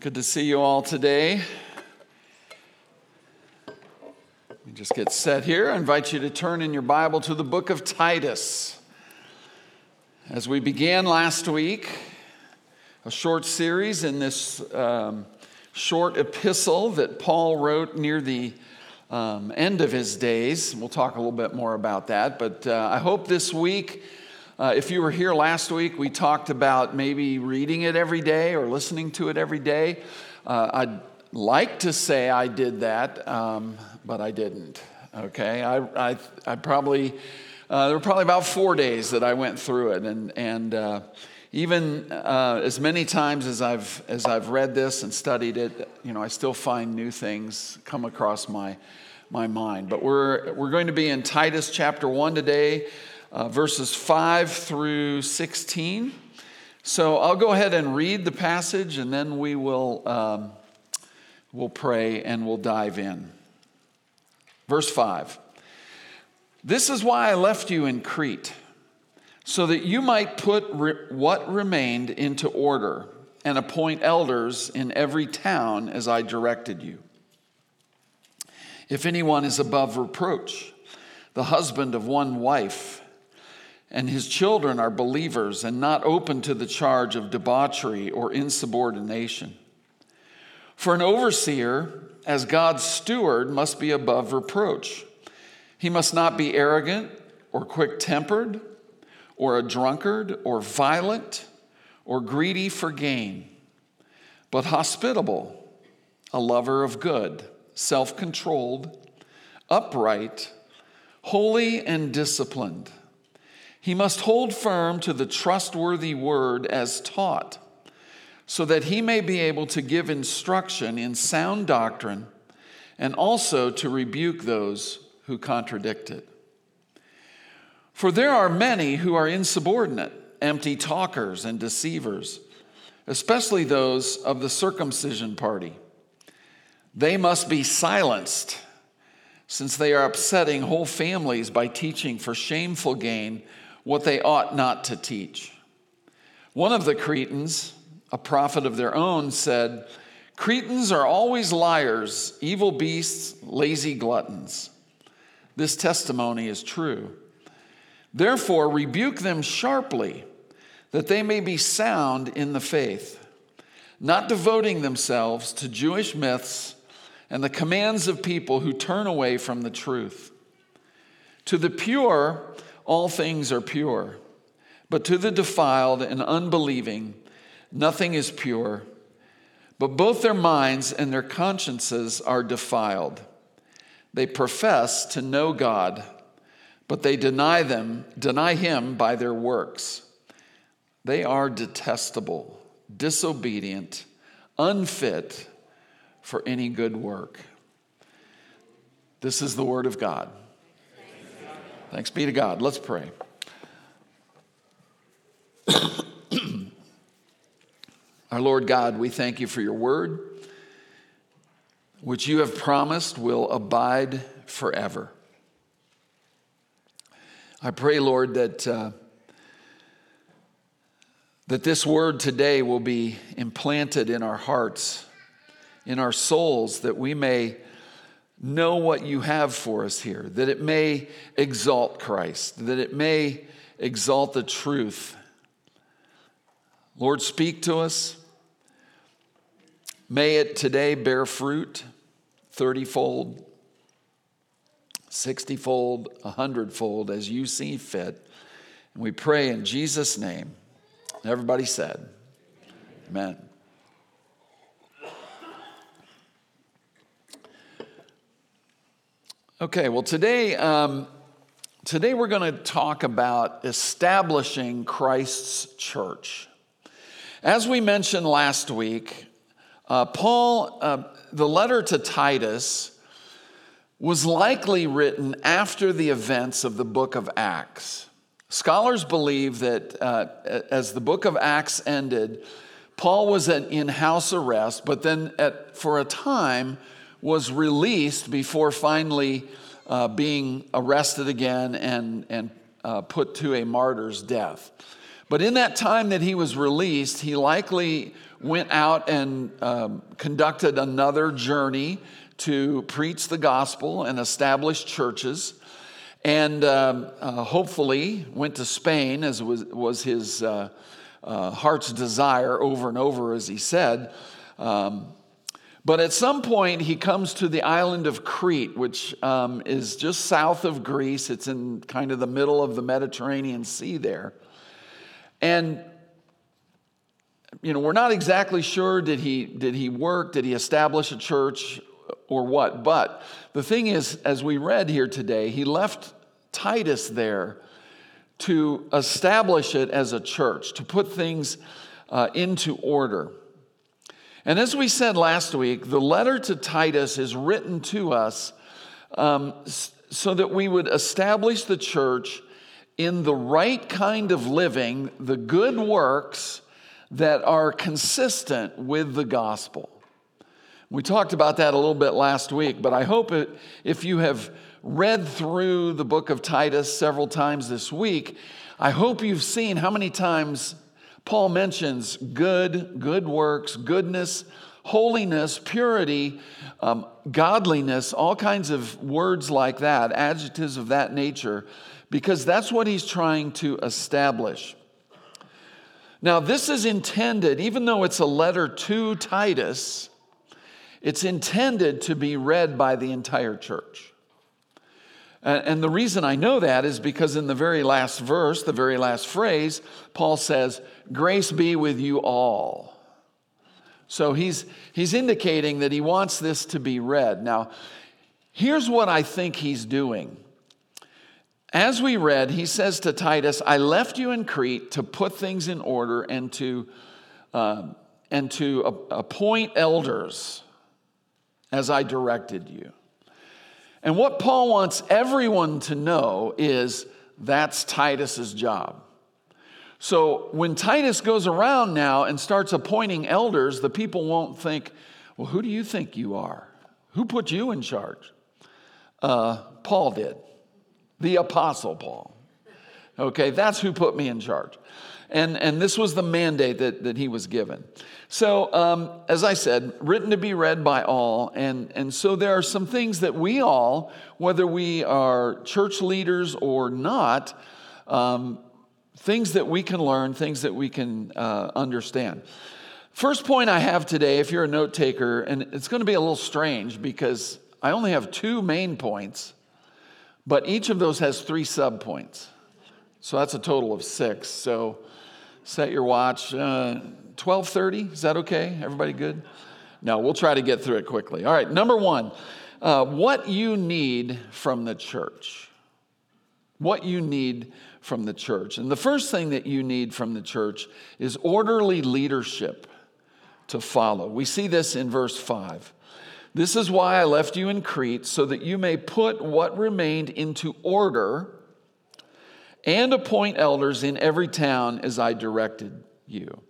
Good to see you all today. Let me just get set here. I invite you to turn in your Bible to the book of Titus. As we began last week, a short series in this um, short epistle that Paul wrote near the um, end of his days. We'll talk a little bit more about that, but uh, I hope this week. Uh, if you were here last week, we talked about maybe reading it every day or listening to it every day. Uh, I'd like to say I did that, um, but I didn't. Okay, I, I, I probably uh, there were probably about four days that I went through it, and and uh, even uh, as many times as I've as I've read this and studied it, you know, I still find new things come across my my mind. But we're we're going to be in Titus chapter one today uh, verses 5 through 16. So I'll go ahead and read the passage and then we will um, we'll pray and we'll dive in. Verse 5 This is why I left you in Crete, so that you might put re- what remained into order and appoint elders in every town as I directed you. If anyone is above reproach, the husband of one wife, and his children are believers and not open to the charge of debauchery or insubordination. For an overseer, as God's steward, must be above reproach. He must not be arrogant or quick tempered or a drunkard or violent or greedy for gain, but hospitable, a lover of good, self controlled, upright, holy, and disciplined. He must hold firm to the trustworthy word as taught, so that he may be able to give instruction in sound doctrine and also to rebuke those who contradict it. For there are many who are insubordinate, empty talkers, and deceivers, especially those of the circumcision party. They must be silenced, since they are upsetting whole families by teaching for shameful gain what they ought not to teach. One of the Cretans, a prophet of their own, said, Cretans are always liars, evil beasts, lazy gluttons. This testimony is true. Therefore, rebuke them sharply, that they may be sound in the faith, not devoting themselves to Jewish myths and the commands of people who turn away from the truth. To the pure, all things are pure. But to the defiled and unbelieving, nothing is pure. But both their minds and their consciences are defiled. They profess to know God, but they deny them, deny him by their works. They are detestable, disobedient, unfit for any good work. This is the word of God. Thanks be to God. Let's pray. Our Lord God, we thank you for your word, which you have promised will abide forever. I pray, Lord, that, uh, that this word today will be implanted in our hearts, in our souls, that we may know what you have for us here, that it may exalt Christ, that it may exalt the truth. Lord, speak to us. May it today bear fruit 30 fold, 60 fold, 100 fold as you see fit. And we pray in Jesus' name. Everybody said, Amen. Okay, well, today, um, today we're going to talk about establishing Christ's church. As we mentioned last week, Uh, Paul, uh, the letter to Titus, was likely written after the events of the book of Acts. Scholars believe that uh, as the book of Acts ended, Paul was in house arrest, but then at, for a time was released before finally uh, being arrested again and, and uh, put to a martyr's death. But in that time that he was released, he likely went out and um, conducted another journey to preach the gospel and establish churches. And um, uh, hopefully went to Spain, as was, was his uh, uh, heart's desire over and over, as he said. Um, but at some point, he comes to the island of Crete, which um, is just south of Greece. It's in kind of the middle of the Mediterranean Sea there. And you know, we're not exactly sure did he did he work, did he establish a church or what? But the thing is as we read here today, he left Titus there to establish it as a church, to put things uh, into order. And as we said last week, the letter to Titus is written to us um, so that we would establish the church in the right kind of living, the good works that are consistent with the gospel. We talked about that a little bit last week, but I hope it, if you have read through the book of Titus several times this week, I hope you've seen how many times Paul mentions good, good works, goodness, holiness, purity, um, godliness, all kinds of words like that, adjectives of that nature, because that's what he's trying to establish. Now, this is intended, even though it's a letter to Titus, it's intended to be read by the entire church. And the reason I know that is because in the very last verse, the very last phrase, Paul says, Grace be with you all. So he's, he's indicating that he wants this to be read. Now, here's what I think he's doing as we read, he says to Titus, I left you in Crete to put things in order and to, um, and to appoint elders as I directed you. And what Paul wants everyone to know is that's Titus's job. So when Titus goes around now and starts appointing elders, the people won't think, well, who do you think you are? Who put you in charge? Uh, Paul did the Apostle Paul. Okay, that's who put me in charge. And, and this was the mandate that, that he was given. So, um, as I said, written to be read by all. And, and so there are some things that we all, whether we are church leaders or not, um, things that we can learn, things that we can uh, understand. First point I have today, if you're a note taker, and it's going to be a little strange because I only have two main points. But each of those has three subpoints. So that's a total of six. So set your watch. Uh, 1230, is that okay? Everybody good? No, we'll try to get through it quickly. All right, number one, uh, what you need from the church. What you need from the church. And the first thing that you need from the church is orderly leadership to follow. We see this in verse 5. This is why I left you in Crete, so that you may put what remained into order and appoint elders in every town as I directed you.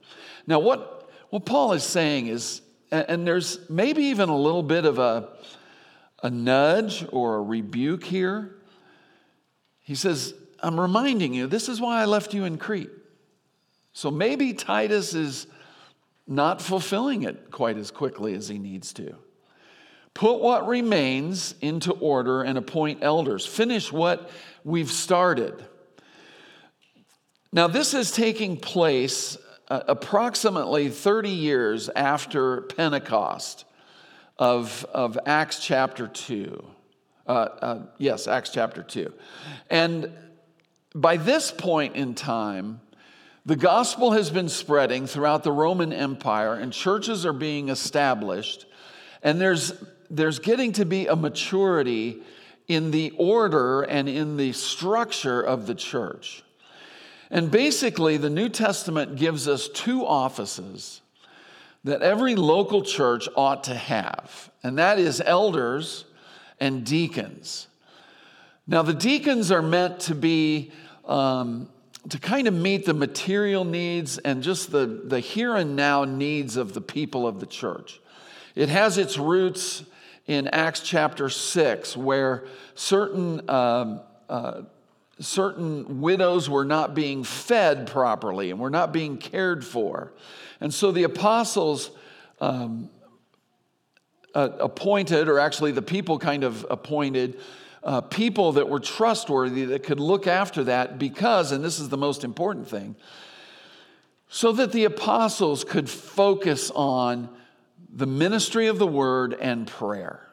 Now, what, what Paul is saying is, and there's maybe even a little bit of a, a nudge or a rebuke here. He says, I'm reminding you, this is why I left you in Crete. So maybe Titus is not fulfilling it quite as quickly as he needs to. Put what remains into order and appoint elders. Finish what we've started. Now, this is taking place uh, approximately 30 years after Pentecost of, of Acts chapter 2. Uh, uh, yes, Acts chapter 2. And by this point in time, the gospel has been spreading throughout the Roman Empire, and churches are being established. And there's there's getting to be a maturity in the order and in the structure of the church. And basically, the New Testament gives us two offices that every local church ought to have, and that is elders and deacons. Now, the deacons are meant to be. Um, to kind of meet the material needs and just the, the here and now needs of the people of the church. It has its roots in Acts chapter 6, where certain, um, uh, certain widows were not being fed properly and were not being cared for. And so the apostles um, uh, appointed, or actually the people kind of appointed, uh, people that were trustworthy that could look after that because, and this is the most important thing, so that the apostles could focus on the ministry of the word and prayer.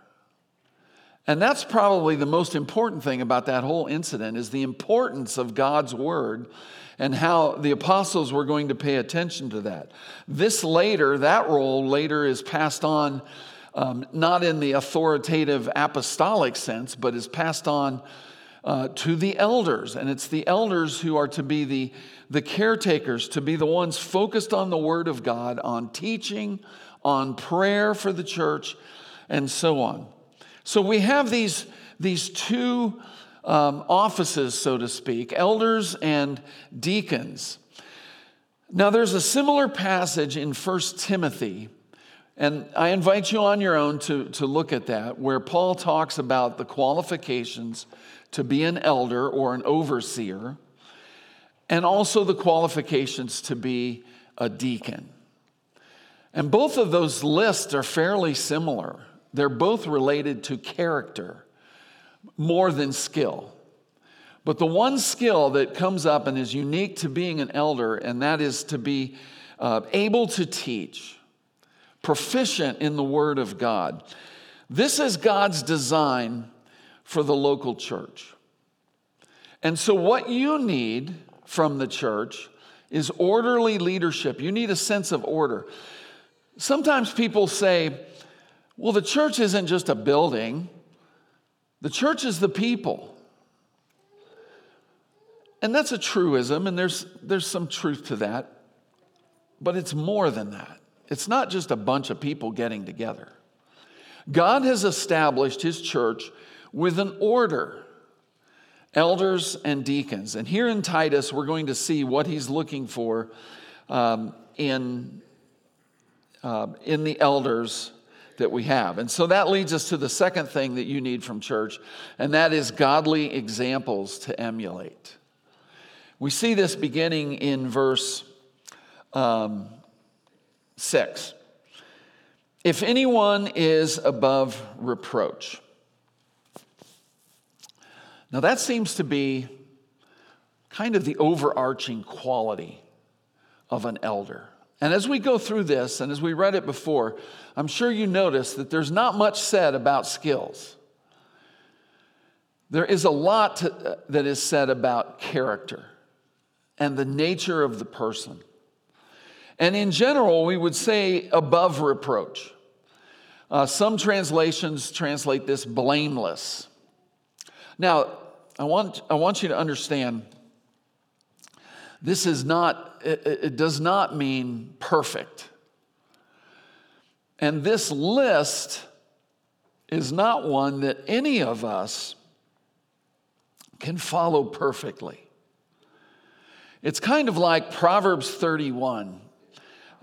And that's probably the most important thing about that whole incident is the importance of God's word and how the apostles were going to pay attention to that. This later, that role later is passed on um, not in the authoritative apostolic sense, but is passed on uh, to the elders. And it's the elders who are to be the, the caretakers, to be the ones focused on the Word of God, on teaching, on prayer for the church, and so on. So we have these, these two um, offices, so to speak, elders and deacons. Now, there's a similar passage in 1 Timothy and I invite you on your own to, to look at that, where Paul talks about the qualifications to be an elder or an overseer, and also the qualifications to be a deacon. And both of those lists are fairly similar. They're both related to character more than skill. But the one skill that comes up and is unique to being an elder, and that is to be uh, able to teach proficient in the Word of God. This is God's design for the local church. And so, what you need from the church is orderly leadership. You need a sense of order. Sometimes people say, well, the church isn't just a building, the church is the people. And that's a truism, and there's, there's some truth to that, but it's more than that. It's not just a bunch of people getting together. God has established his church with an order elders and deacons. And here in Titus, we're going to see what he's looking for um, in, uh, in the elders that we have. And so that leads us to the second thing that you need from church, and that is godly examples to emulate. We see this beginning in verse um, 6. If anyone is above reproach. Now, that seems to be kind of the overarching quality of an elder. And as we go through this, and as we read it before, I'm sure you notice that there's not much said about skills. There is a lot to, uh, that is said about character and the nature of the person. And in general, we would say above reproach. Uh, some translations translate this blameless. Now, I want, I want you to understand this is not, it, it does not mean perfect. And this list is not one that any of us can follow perfectly. It's kind of like Proverbs 31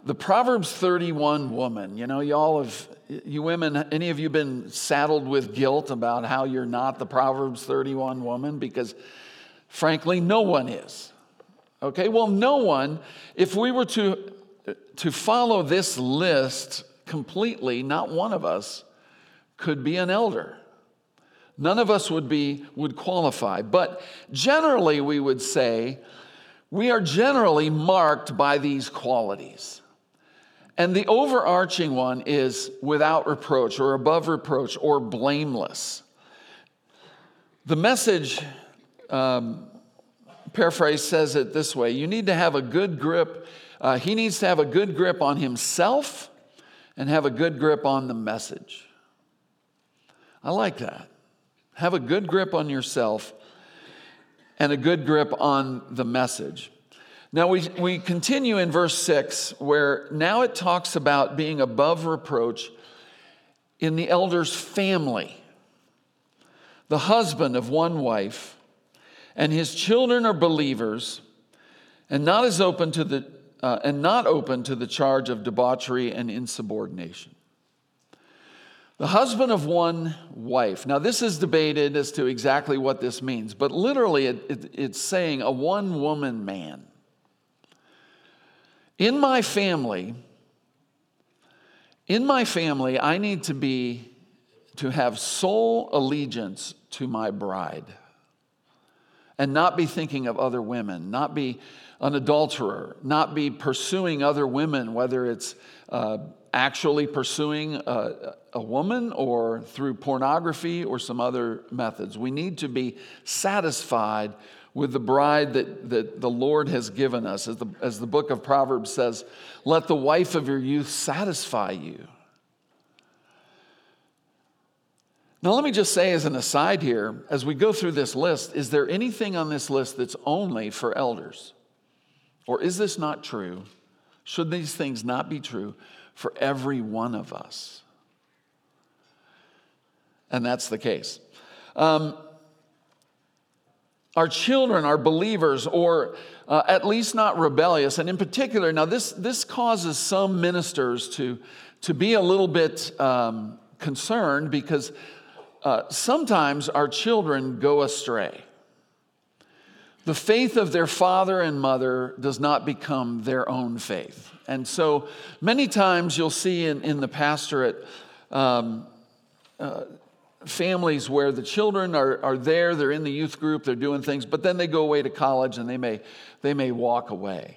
the Proverbs 31 woman, you know, y'all have, you women, any of you been saddled with guilt about how you're not the Proverbs 31 woman? Because frankly, no one is. Okay, well, no one, if we were to, to follow this list completely, not one of us could be an elder. None of us would be would qualify. But generally we would say we are generally marked by these qualities. And the overarching one is without reproach or above reproach or blameless. The message um, paraphrase says it this way you need to have a good grip. Uh, he needs to have a good grip on himself and have a good grip on the message. I like that. Have a good grip on yourself and a good grip on the message. Now we, we continue in verse 6, where now it talks about being above reproach in the elder's family. The husband of one wife and his children are believers and not as open to the uh, and not open to the charge of debauchery and insubordination. The husband of one wife. Now, this is debated as to exactly what this means, but literally it, it, it's saying a one woman man. In my family, in my family, I need to be, to have sole allegiance to my bride and not be thinking of other women, not be an adulterer, not be pursuing other women, whether it's uh, actually pursuing a, a woman or through pornography or some other methods. We need to be satisfied with the bride that, that the Lord has given us. As the, as the book of Proverbs says, let the wife of your youth satisfy you. Now, let me just say as an aside here, as we go through this list, is there anything on this list that's only for elders? Or is this not true? Should these things not be true for every one of us? And that's the case. Um, our children are believers or uh, at least not rebellious. And in particular, now this, this causes some ministers to, to be a little bit um, concerned because uh, sometimes our children go astray. The faith of their father and mother does not become their own faith. And so many times you'll see in, in the pastorate um, uh, families where the children are, are there, they're in the youth group, they're doing things, but then they go away to college and they may, they may walk away.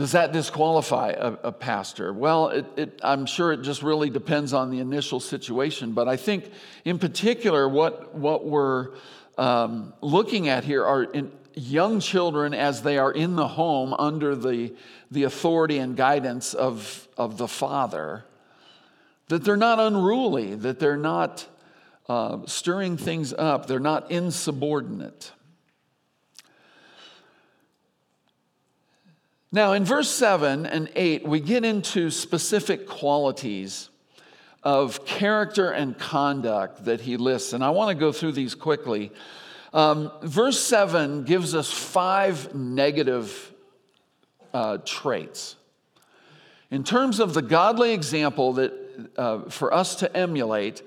Does that disqualify a, a pastor? Well, it, it, I'm sure it just really depends on the initial situation. But I think, in particular, what, what we're um, looking at here are young children as they are in the home under the, the authority and guidance of, of the father, that they're not unruly, that they're not uh, stirring things up, they're not insubordinate. Now, in verse 7 and 8, we get into specific qualities of character and conduct that he lists, and I want to go through these quickly. Um, verse 7 gives us five negative uh, traits. In terms of the godly example that uh, for us to emulate,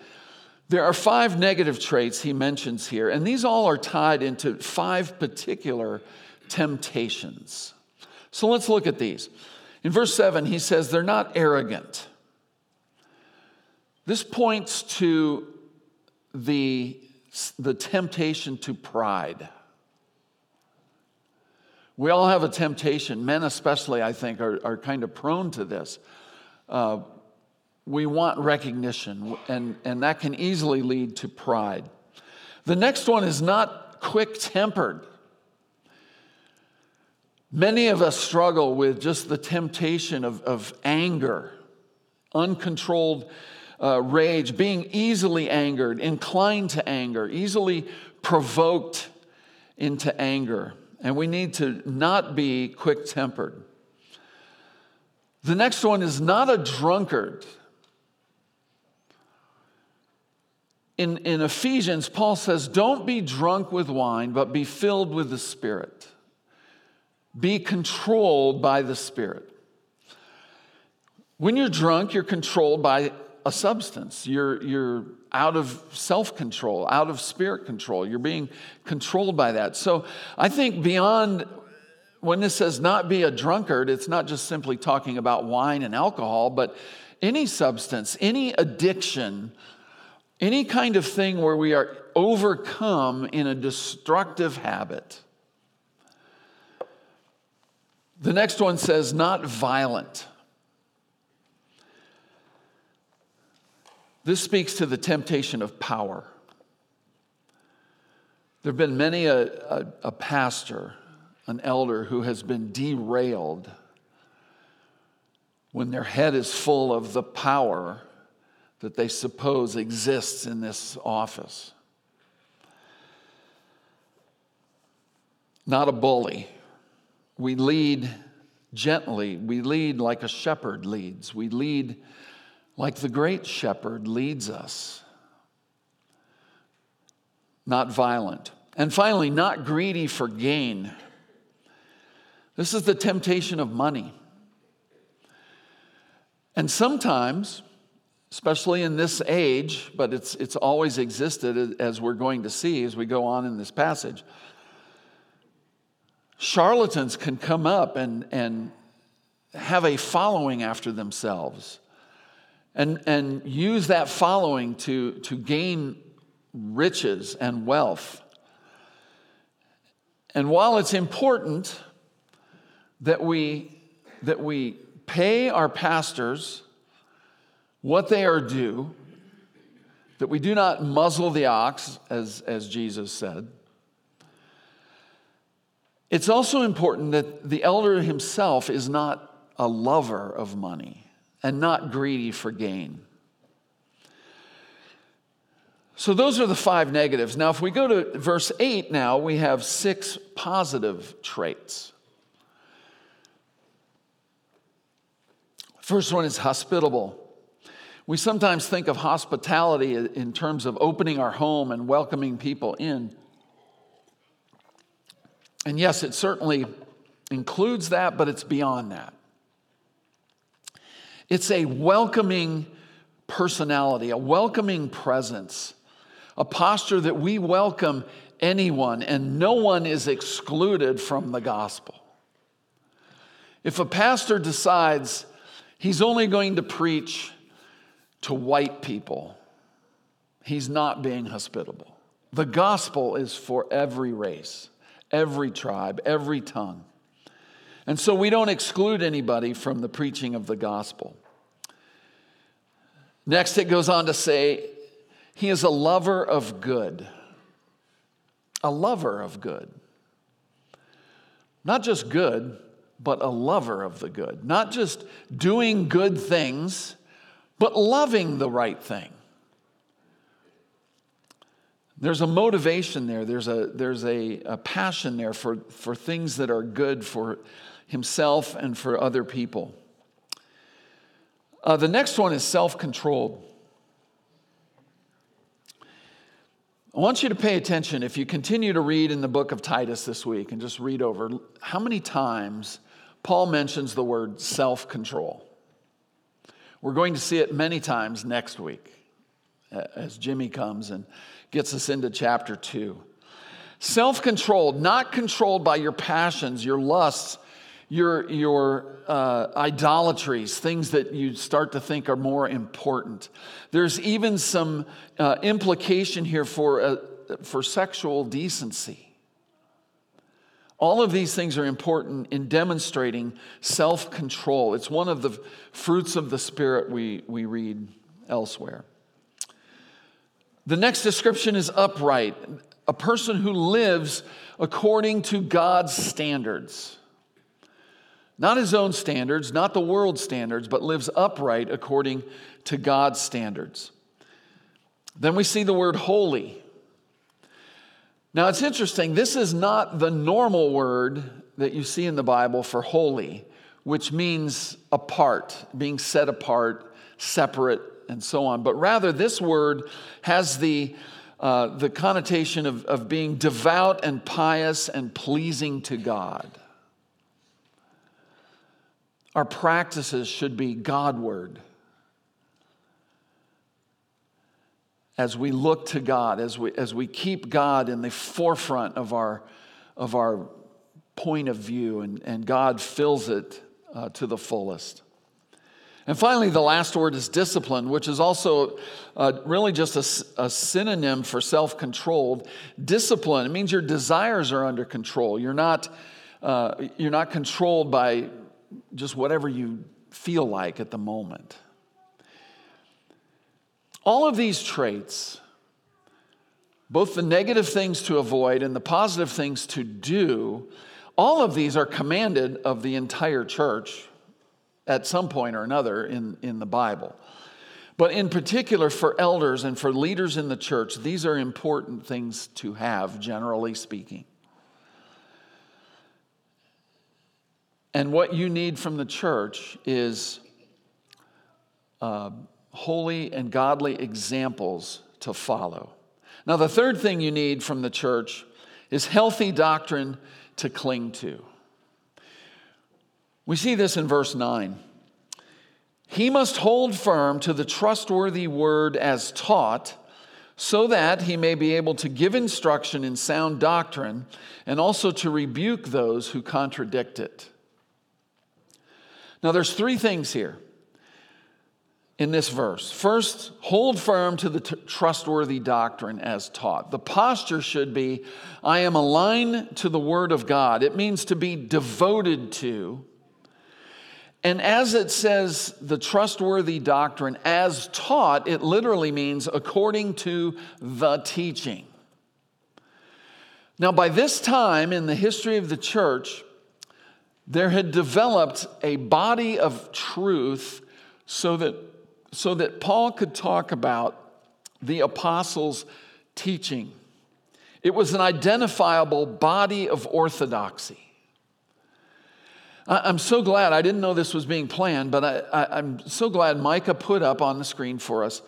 there are five negative traits he mentions here, and these all are tied into five particular temptations. So let's look at these. In verse 7, he says, They're not arrogant. This points to the, the temptation to pride. We all have a temptation. Men, especially, I think, are, are kind of prone to this. Uh, we want recognition, and, and that can easily lead to pride. The next one is not quick tempered. Many of us struggle with just the temptation of, of anger, uncontrolled uh, rage, being easily angered, inclined to anger, easily provoked into anger. And we need to not be quick tempered. The next one is not a drunkard. In, in Ephesians, Paul says, Don't be drunk with wine, but be filled with the Spirit. Be controlled by the Spirit. When you're drunk, you're controlled by a substance. You're, you're out of self control, out of spirit control. You're being controlled by that. So I think beyond when this says not be a drunkard, it's not just simply talking about wine and alcohol, but any substance, any addiction, any kind of thing where we are overcome in a destructive habit. The next one says, not violent. This speaks to the temptation of power. There have been many a, a, a, pastor, an elder, who has been derailed when their head is full of the power that they suppose exists in this office. Not a bully. We lead gently. We lead like a shepherd leads. We lead like the great shepherd leads us. Not violent. And finally, not greedy for gain. This is the temptation of money. And sometimes, especially in this age, but it's, it's always existed as we're going to see as we go on in this passage, charlatans can come up and, and have a following after themselves and, and use that following to, to gain riches and wealth. And while it's important that we, that we pay our pastors what they are due, that we do not muzzle the ox, as, as Jesus said, it's also important that the elder himself is not a lover of money and not greedy for gain. So, those are the five negatives. Now, if we go to verse 8 now, we have six positive traits. First one is hospitable. We sometimes think of hospitality in terms of opening our home and welcoming people in. And yes, it certainly includes that, but it's beyond that. It's a welcoming personality, a welcoming presence, a posture that we welcome anyone and no one is excluded from the gospel. If a pastor decides he's only going to preach to white people, he's not being hospitable. The gospel is for every race every tribe, every tongue. And so we don't exclude anybody from the preaching of the gospel. Next, it goes on to say, He is a lover of good. A lover of good. Not just good, but a lover of the good. Not just doing good things, but loving the right thing. There's a motivation there, there's a, there's a, a passion there for, for things that are good for himself and for other people. Uh, the next one is self controlled. I want you to pay attention if you continue to read in the book of Titus this week and just read over how many times Paul mentions the word self control. We're going to see it many times next week as Jimmy comes and gets us into chapter 2. Self controlled, not controlled by your passions, your lusts, your, your uh, idolatries, things that you start to think are more important. There's even some uh, implication here for, uh, for sexual decency. All of these things are important in demonstrating self control. It's one of the fruits of the Spirit we, we read elsewhere. The next description is upright, a person who lives according to God's standards. Not his own standards, not the world's standards, but lives upright according to God's standards. Then we see the word holy. Now it's interesting, this is not the normal word that you see in the Bible for holy, which means apart, being set apart, separate, and so on. But rather, this word has the, uh, the connotation of, of being devout and pious and pleasing to God. Our practices should be Godward. As we look to God, as we, as we keep God in the forefront of our, of our point of view, and, and God fills it uh, to the fullest. And finally, the last word is discipline, which is also uh, really just a, a synonym for self controlled. Discipline, it means your desires are under control. You're not, uh, you're not controlled by just whatever you feel like at the moment. All of these traits, both the negative things to avoid and the positive things to do, all of these are commanded of the entire church at some point or another in, in the Bible. But in particular, for elders and for leaders in the church, these are important things to have, generally speaking. And what you need from the church is uh, holy and godly examples to follow. Now, the third thing you need from the church is healthy doctrine to cling to. We see this in verse 9. He must hold firm to the trustworthy word as taught, so that he may be able to give instruction in sound doctrine and also to rebuke those who contradict it. Now, there's three things here in this verse. First, hold firm to the t- trustworthy doctrine as taught. The posture should be I am aligned to the Word of God. It means to be devoted to. And as it says, the trustworthy doctrine as taught, it literally means according to the teaching. Now, by this time in the history of the church, there had developed a body of truth so that so that Paul could talk about the apostles' teaching. It was an identifiable body of orthodoxy. I'm so glad, I didn't know this was being planned, but I, am so glad Micah put up on the screen for us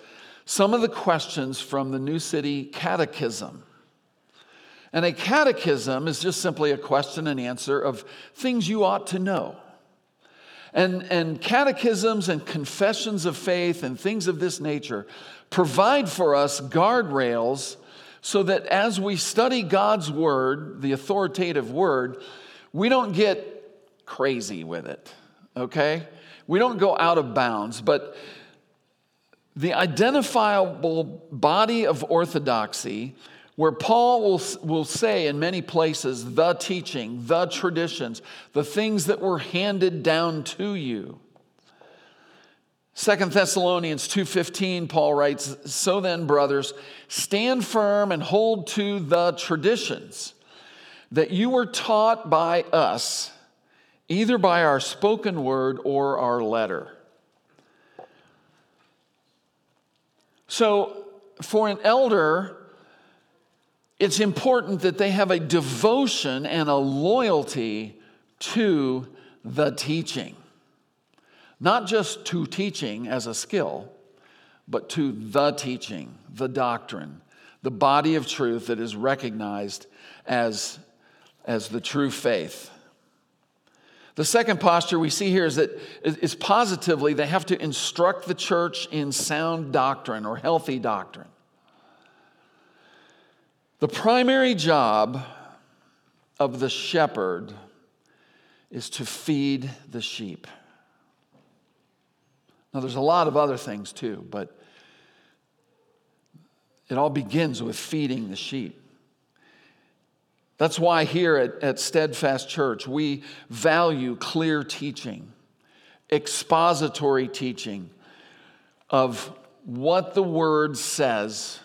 some of the questions from the New City Catechism. And a catechism is just simply a question and answer of things you ought to know. And, and catechisms and confessions of faith and things of this nature provide for us guardrails so that as we study God's word, the authoritative word, we don't get crazy with it, okay? We don't go out of bounds, but the identifiable body of orthodoxy where Paul will, will say in many places, the teaching, the traditions, the things that were handed down to you. Second Thessalonians 2:15 Paul writes so then brothers stand firm and hold to the traditions that you were taught by us either by our spoken word or our letter. So for an elder it's important that they have a devotion and a loyalty to the teaching. Not just to teaching as a skill, but to the teaching, the doctrine, the body of truth that is recognized as, as the true faith. The second posture we see here is that is positively they have to instruct the church in sound doctrine or healthy doctrine. The primary job of the shepherd is to feed the sheep. Now, there's a lot of other things too, but it all begins with feeding the sheep. That's why here at, at Steadfast Church, we value clear teaching, expository teaching of what the word says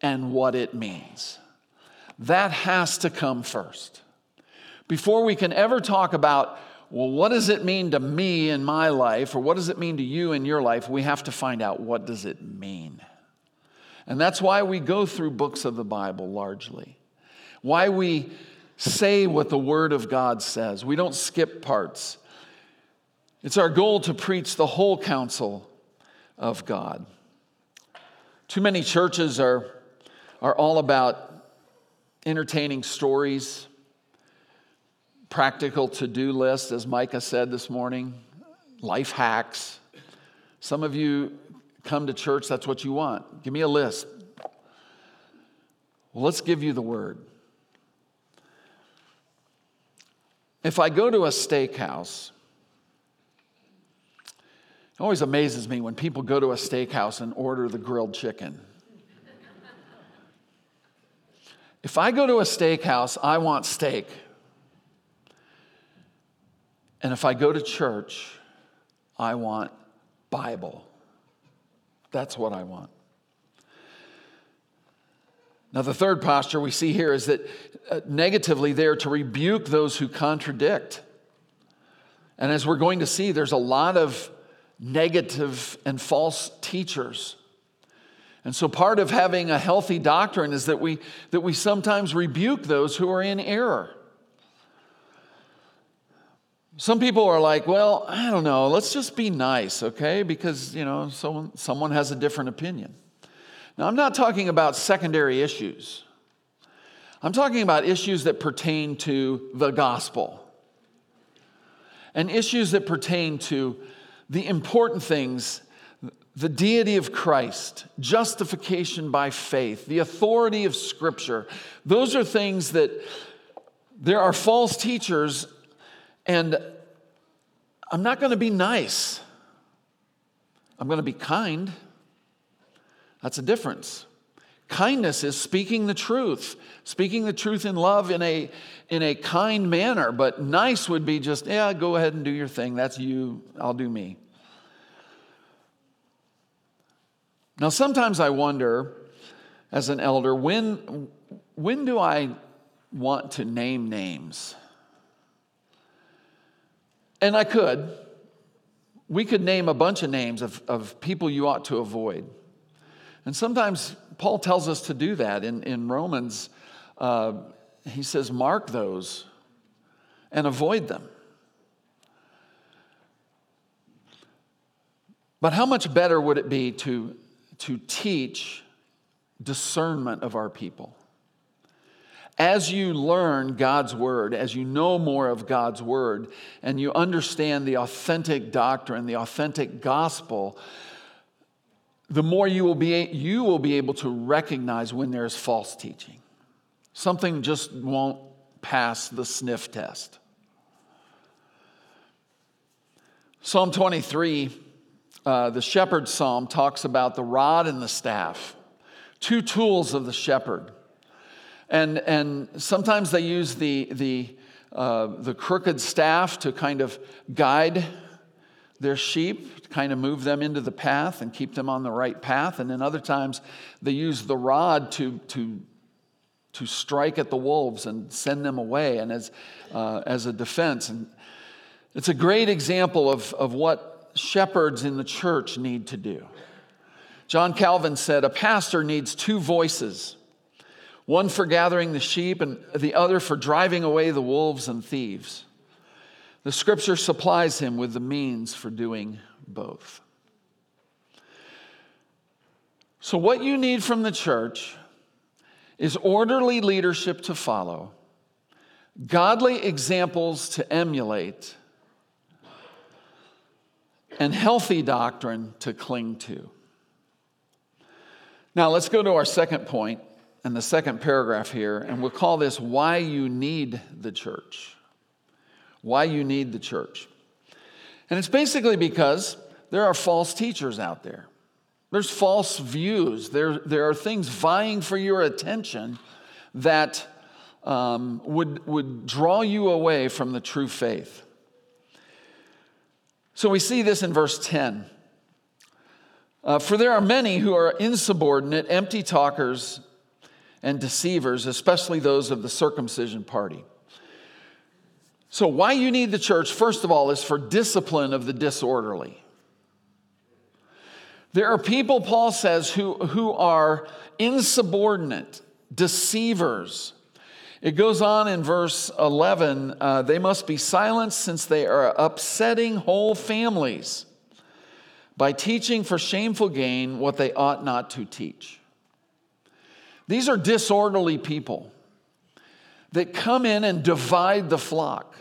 and what it means. That has to come first. Before we can ever talk about, well, what does it mean to me in my life, or what does it mean to you in your life, we have to find out what does it mean. And that's why we go through books of the Bible largely. Why we say what the Word of God says. We don't skip parts. It's our goal to preach the whole counsel of God. Too many churches are, are all about entertaining stories, practical to do lists, as Micah said this morning, life hacks. Some of you come to church, that's what you want. Give me a list. Well, let's give you the word. If I go to a steakhouse, it always amazes me when people go to a steakhouse and order the grilled chicken. If I go to a steakhouse, I want steak. And if I go to church, I want Bible. That's what I want. Now, the third posture we see here is that Uh, negatively, there to rebuke those who contradict. And as we're going to see, there's a lot of negative and false teachers. And so part of having a healthy doctrine is that we, that we sometimes rebuke those who are in error. Some people are like, well, I don't know, let's just be nice, okay? Because, you know, someone, someone has a different opinion. Now, I'm not talking about secondary issues. I'm talking about issues that pertain to the gospel and issues that pertain to the important things the deity of Christ, justification by faith, the authority of Scripture. Those are things that there are false teachers, and I'm not going to be nice. I'm going to be kind. That's a difference. Kindness is speaking the truth, speaking the truth in love in a, in a kind manner, but nice would be just, yeah, go ahead and do your thing. That's you, I'll do me. Now, sometimes I wonder, as an elder, when, when do I want to name names? And I could. We could name a bunch of names of, of people you ought to avoid. And sometimes Paul tells us to do that in, in Romans. Uh, he says, mark those and avoid them. But how much better would it be to to teach discernment of our people. As you learn God's word, as you know more of God's word, and you understand the authentic doctrine, the authentic gospel, the more you will be, you will be able to recognize when there's false teaching. Something just won't pass the sniff test. Psalm 23 uh, the shepherd psalm talks about the rod and the staff, two tools of the shepherd. And, and sometimes they use the, the, uh, the crooked staff to kind of guide their sheep, kind of move them into the path and keep them on the right path. And then other times they use the rod to, to, to strike at the wolves and send them away and as, uh, as a defense. And it's a great example of, of what shepherds in the church need to do. John Calvin said, A pastor needs two voices one for gathering the sheep, and the other for driving away the wolves and thieves. The scripture supplies him with the means for doing both. So, what you need from the church is orderly leadership to follow, godly examples to emulate and healthy doctrine to cling to. Now, let's go to our second point and the second paragraph here, and we'll call this Why You Need the Church. Why You Need the Church. And it's basically because there are false teachers out there. There's false views. There, there are things vying for your attention that um, would, would draw you away from the true faith. So we see this in verse 10. Uh, For there are many who are insubordinate, empty talkers, and deceivers, especially those of the circumcision party. So, why you need the church, first of all, is for discipline of the disorderly. There are people, Paul says, who, who are insubordinate, deceivers, it goes on in verse 11 uh, they must be silenced since they are upsetting whole families by teaching for shameful gain what they ought not to teach. These are disorderly people that come in and divide the flock.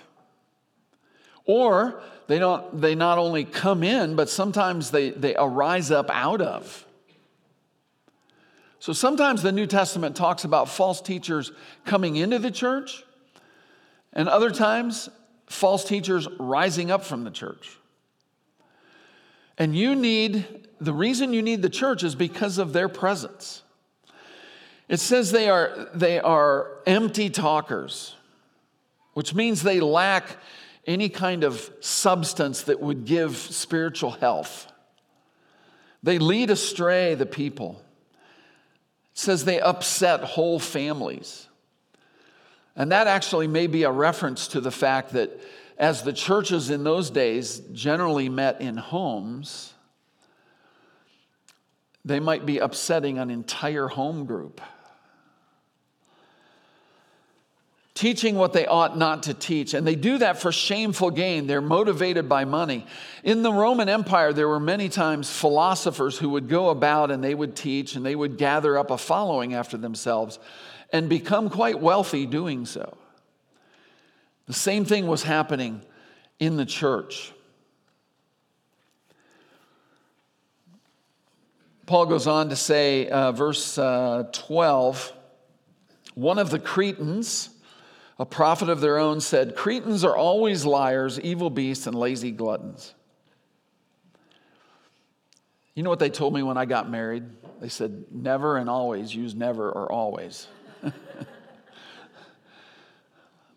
Or they, don't, they not only come in, but sometimes they, they arise up out of. So sometimes the New Testament talks about false teachers coming into the church, and other times, false teachers rising up from the church. And you need, the reason you need the church is because of their presence. It says they are, they are empty talkers, which means they lack any kind of substance that would give spiritual health. They lead astray the people It says they upset whole families. And that actually may be a reference to the fact that as the churches in those days generally met in homes, they might be upsetting an entire home group. Teaching what they ought not to teach. And they do that for shameful gain. They're motivated by money. In the Roman Empire, there were many times philosophers who would go about and they would teach and they would gather up a following after themselves and become quite wealthy doing so. The same thing was happening in the church. Paul goes on to say, uh, verse uh, 12, one of the Cretans, a prophet of their own said, Cretans are always liars, evil beasts, and lazy gluttons. You know what they told me when I got married? They said, never and always use never or always.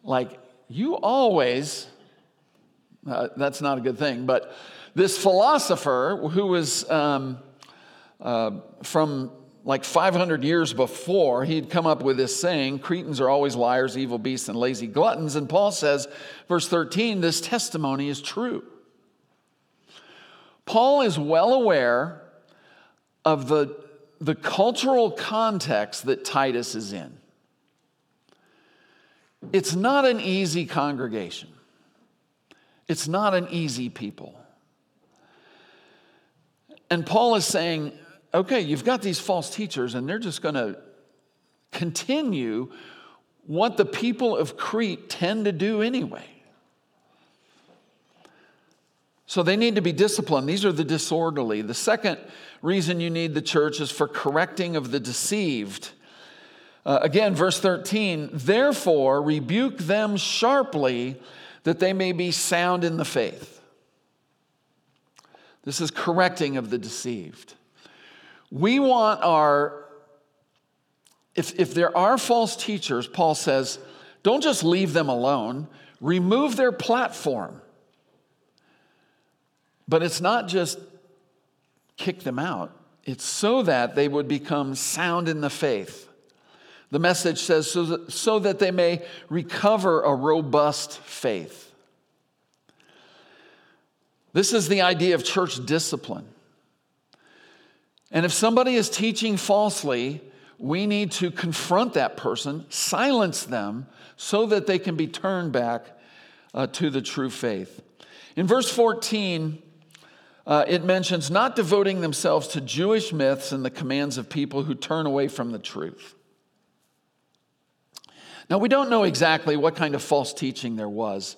like, you always, uh, that's not a good thing, but this philosopher who was um, uh, from like 500 years before, he'd come up with this saying Cretans are always liars, evil beasts, and lazy gluttons. And Paul says, verse 13, this testimony is true. Paul is well aware of the, the cultural context that Titus is in. It's not an easy congregation, it's not an easy people. And Paul is saying, okay, you've got these false teachers, and they're just going to continue what the people of Crete tend to do anyway. So they need to be disciplined. These are the disorderly. The second reason you need the church is for correcting of the deceived. Uh, again, verse 13, therefore rebuke them sharply that they may be sound in the faith. This is correcting of the deceived. We want our, if, if there are false teachers, Paul says, don't just leave them alone, remove their platform. But it's not just kick them out, it's so that they would become sound in the faith. The message says, so that, so that they may recover a robust faith. This is the idea of church discipline. And if somebody is teaching falsely, we need to confront that person, silence them, so that they can be turned back uh, to the true faith. In verse 14, uh, it mentions not devoting themselves to Jewish myths and the commands of people who turn away from the truth. Now, we don't know exactly what kind of false teaching there was.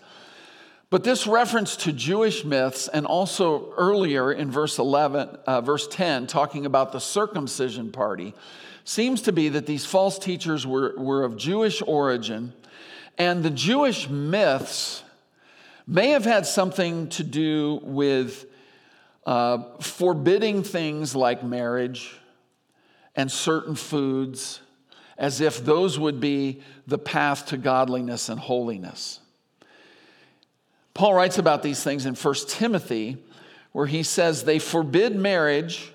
But this reference to Jewish myths, and also earlier in verse 11, uh, verse 10, talking about the circumcision party, seems to be that these false teachers were, were of Jewish origin, and the Jewish myths may have had something to do with uh, forbidding things like marriage and certain foods, as if those would be the path to godliness and holiness. Paul writes about these things in 1 Timothy, where he says they forbid marriage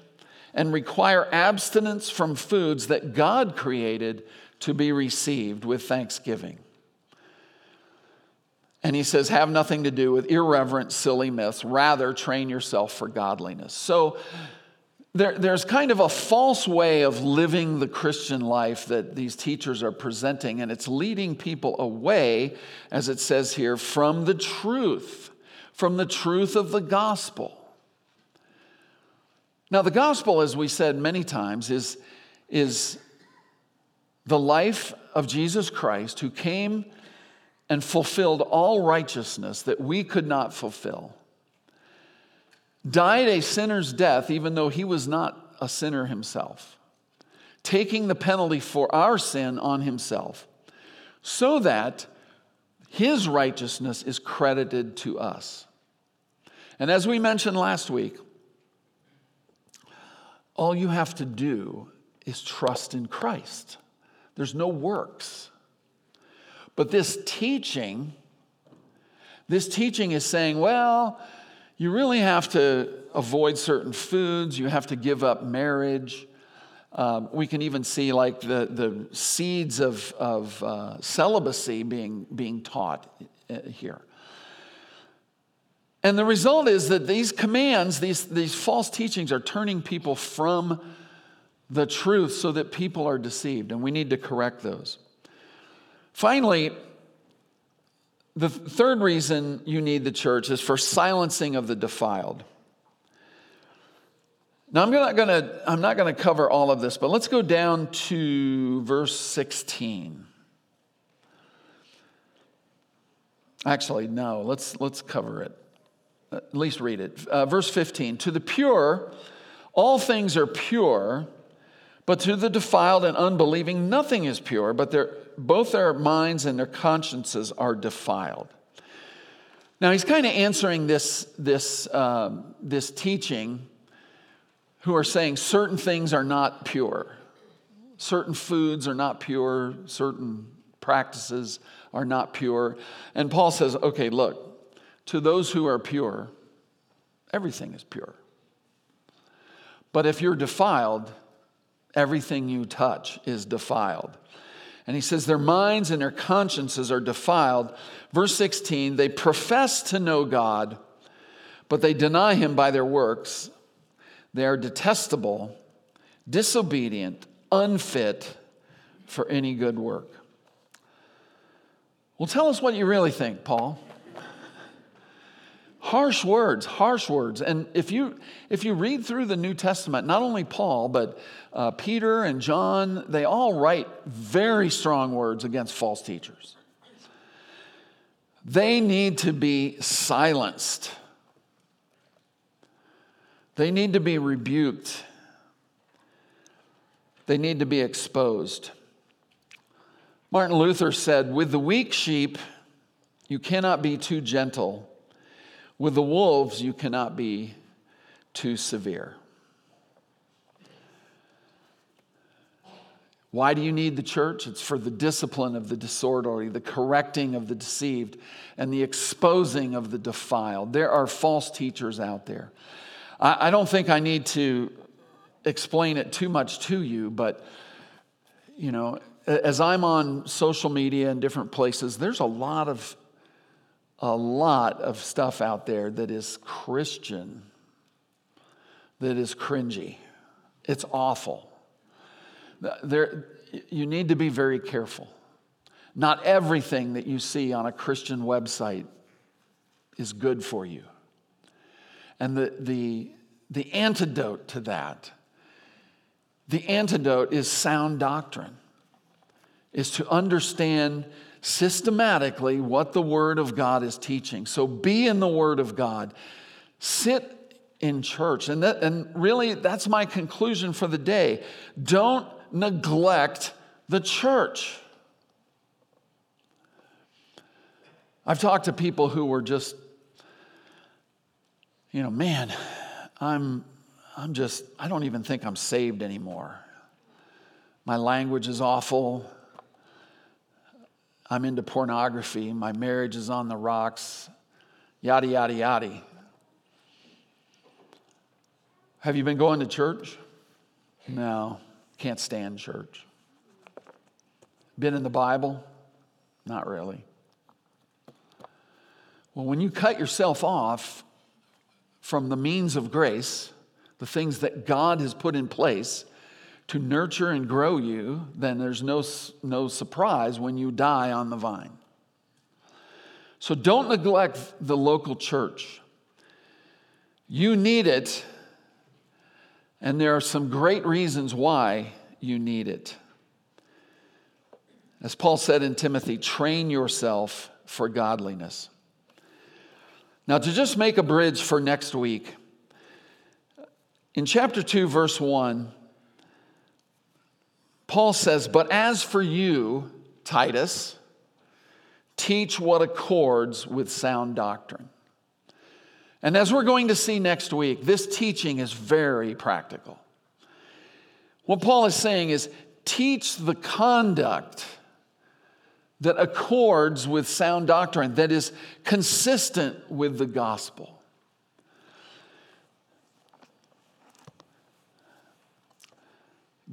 and require abstinence from foods that God created to be received with thanksgiving. And he says, have nothing to do with irreverent, silly myths. Rather, train yourself for godliness. So, there, there's kind of a false way of living the Christian life that these teachers are presenting, and it's leading people away, as it says here, from the truth, from the truth of the gospel. Now, the gospel, as we said many times, is, is the life of Jesus Christ who came and fulfilled all righteousness that we could not fulfill died a sinner's death, even though he was not a sinner himself, taking the penalty for our sin on himself, so that his righteousness is credited to us. And as we mentioned last week, all you have to do is trust in Christ. There's no works. But this teaching, this teaching is saying, well, you really have to avoid certain foods, you have to give up marriage. Um, we can even see like the, the seeds of, of uh, celibacy being, being taught uh, here. And the result is that these commands, these, these false teachings, are turning people from the truth so that people are deceived, and we need to correct those. Finally, The third reason you need the church is for silencing of the defiled. Now, I'm not going to I'm not going to cover all of this, but let's go down to verse 16. Actually, no, let's, let's cover it. At least read it. Uh, verse 15 To the pure, all things are pure, but to the defiled and unbelieving, nothing is pure, but their, both their minds and their consciences are defiled. Now, he's kind of answering this, this, um, this teaching who are saying certain things are not pure. Certain foods are not pure, certain practices are not pure. And Paul says, okay, look, to those who are pure, everything is pure. But if you're defiled, everything you touch is defiled. And he says, their minds and their consciences are defiled. Verse 16, they profess to know God, but they deny him by their works. They are detestable, disobedient, unfit for any good work. Well, tell us what you really think, Paul. Harsh words, harsh words. And if you, if you read through the New Testament, not only Paul, but uh, Peter and John, they all write very strong words against false teachers. They need to be silenced. They need to be rebuked. They need to be exposed. Martin Luther said, With the weak sheep, you cannot be too gentle. With the wolves, you cannot be too severe. Why do you need the church? It's for the discipline of the disorderly, the correcting of the deceived, and the exposing of the defiled. There are false teachers out there. I, I don't think I need to explain it too much to you, but you know, as I'm on social media and different places, there's a lot of a lot of stuff out there that is Christian, that is cringy. It's awful. There, you need to be very careful. Not everything that you see on a Christian website is good for you. And the, the, the antidote to that, the antidote is sound doctrine, is to understand systematically what the Word of God is teaching. So be in the Word of God. Sit in church. And, that, and really, that's my conclusion for the day. Don't neglect the church. I've talked to people who were just you know, man, I'm, I'm just, I don't even think I'm saved anymore. My language is awful. I'm into pornography. My marriage is on the rocks. Yada, yada, yada. Have you been going to church? No, can't stand church. Been in the Bible? Not really. Well, when you cut yourself off from the means of grace, the things that God has put in place to nurture and grow you, then there's no, no surprise when you die on the vine. So don't neglect the local church. You need it, and there are some great reasons why you need it. As Paul said in Timothy, train yourself for godliness. Now, to just make a bridge for next week, in chapter 2, verse 1, Paul says, But as for you, Titus, teach what accords with sound doctrine. And as we're going to see next week, this teaching is very practical. What Paul is saying is teach the conduct that accords with sound doctrine, that is consistent with the gospel.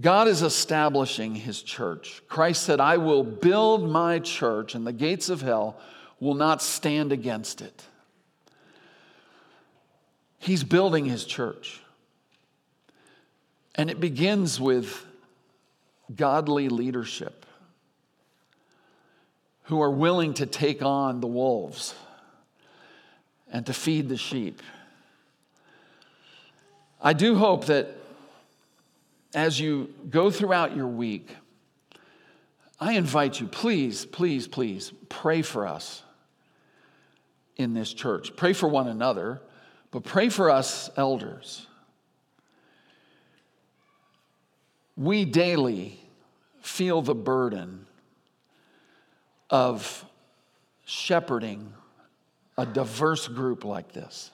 God is establishing his church. Christ said, I will build my church, and the gates of hell will not stand against it. He's building his church. And it begins with godly leadership. who are willing to take on the wolves and to feed the sheep. I do hope that as you go throughout your week, I invite you, please, please, please pray for us in this church. Pray for one another, but pray for us elders. We daily feel the burden of shepherding a diverse group like this.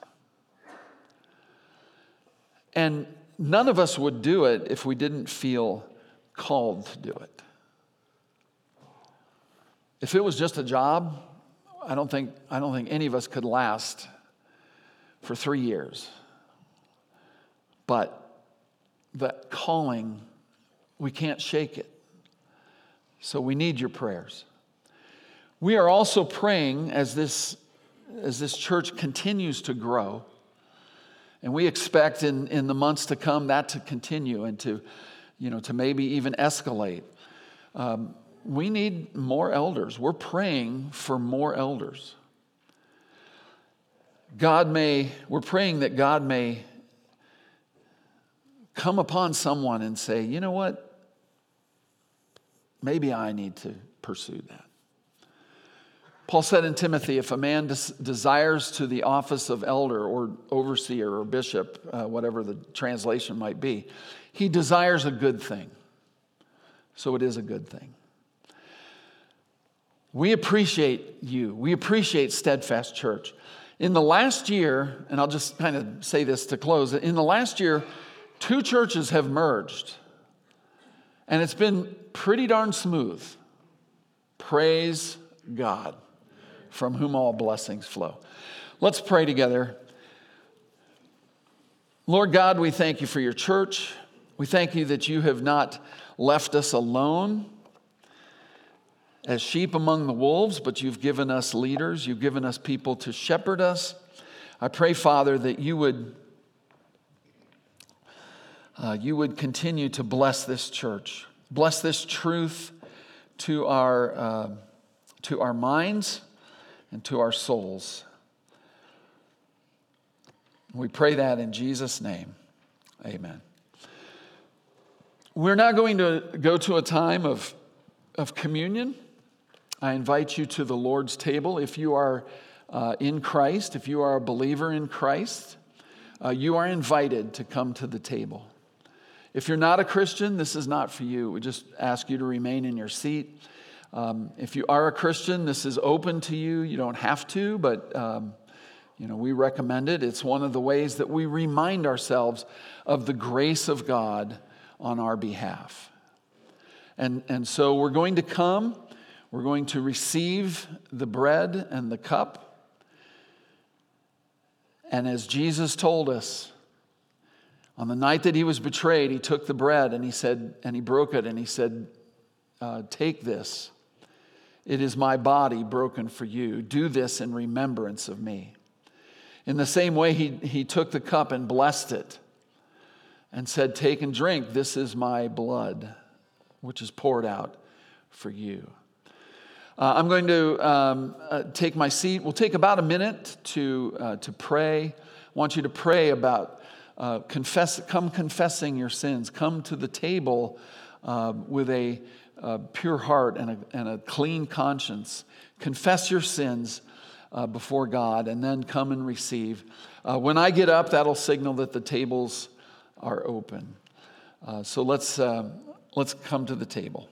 And none of us would do it if we didn't feel called to do it. If it was just a job, I don't think, I don't think any of us could last for three years. But that calling, we can't shake it. So we need your prayers. We are also praying as this, as this church continues to grow. And we expect in, in the months to come that to continue and to, you know, to maybe even escalate. Um, we need more elders. We're praying for more elders. God may, we're praying that God may come upon someone and say, you know what? Maybe I need to pursue that. Paul said in Timothy, if a man des- desires to the office of elder or overseer or bishop, uh, whatever the translation might be, he desires a good thing. So it is a good thing. We appreciate you. We appreciate Steadfast Church. In the last year, and I'll just kind of say this to close, in the last year, two churches have merged. And it's been pretty darn smooth. Praise God, from whom all blessings flow. Let's pray together. Lord God, we thank you for your church. We thank you that you have not left us alone as sheep among the wolves, but you've given us leaders, you've given us people to shepherd us. I pray, Father, that you would. Uh, you would continue to bless this church, bless this truth to our, uh, to our minds and to our souls. We pray that in Jesus' name. Amen. We're now going to go to a time of, of communion. I invite you to the Lord's table. If you are uh, in Christ, if you are a believer in Christ, uh, you are invited to come to the table. If you're not a Christian, this is not for you. We just ask you to remain in your seat. Um, if you are a Christian, this is open to you. You don't have to, but um, you know we recommend it. It's one of the ways that we remind ourselves of the grace of God on our behalf. And, and so we're going to come. We're going to receive the bread and the cup. And as Jesus told us, on the night that he was betrayed, he took the bread and he said, and he broke it and he said, uh, Take this. It is my body broken for you. Do this in remembrance of me. In the same way, he, he took the cup and blessed it and said, Take and drink. This is my blood, which is poured out for you. Uh, I'm going to um, uh, take my seat. We'll take about a minute to, uh, to pray. I want you to pray about uh, confess, come confessing your sins. Come to the table uh, with a uh, pure heart and a, and a clean conscience. Confess your sins before God and then come and receive. when I get up, that'll signal that the tables are open. so let's, let's come to the table.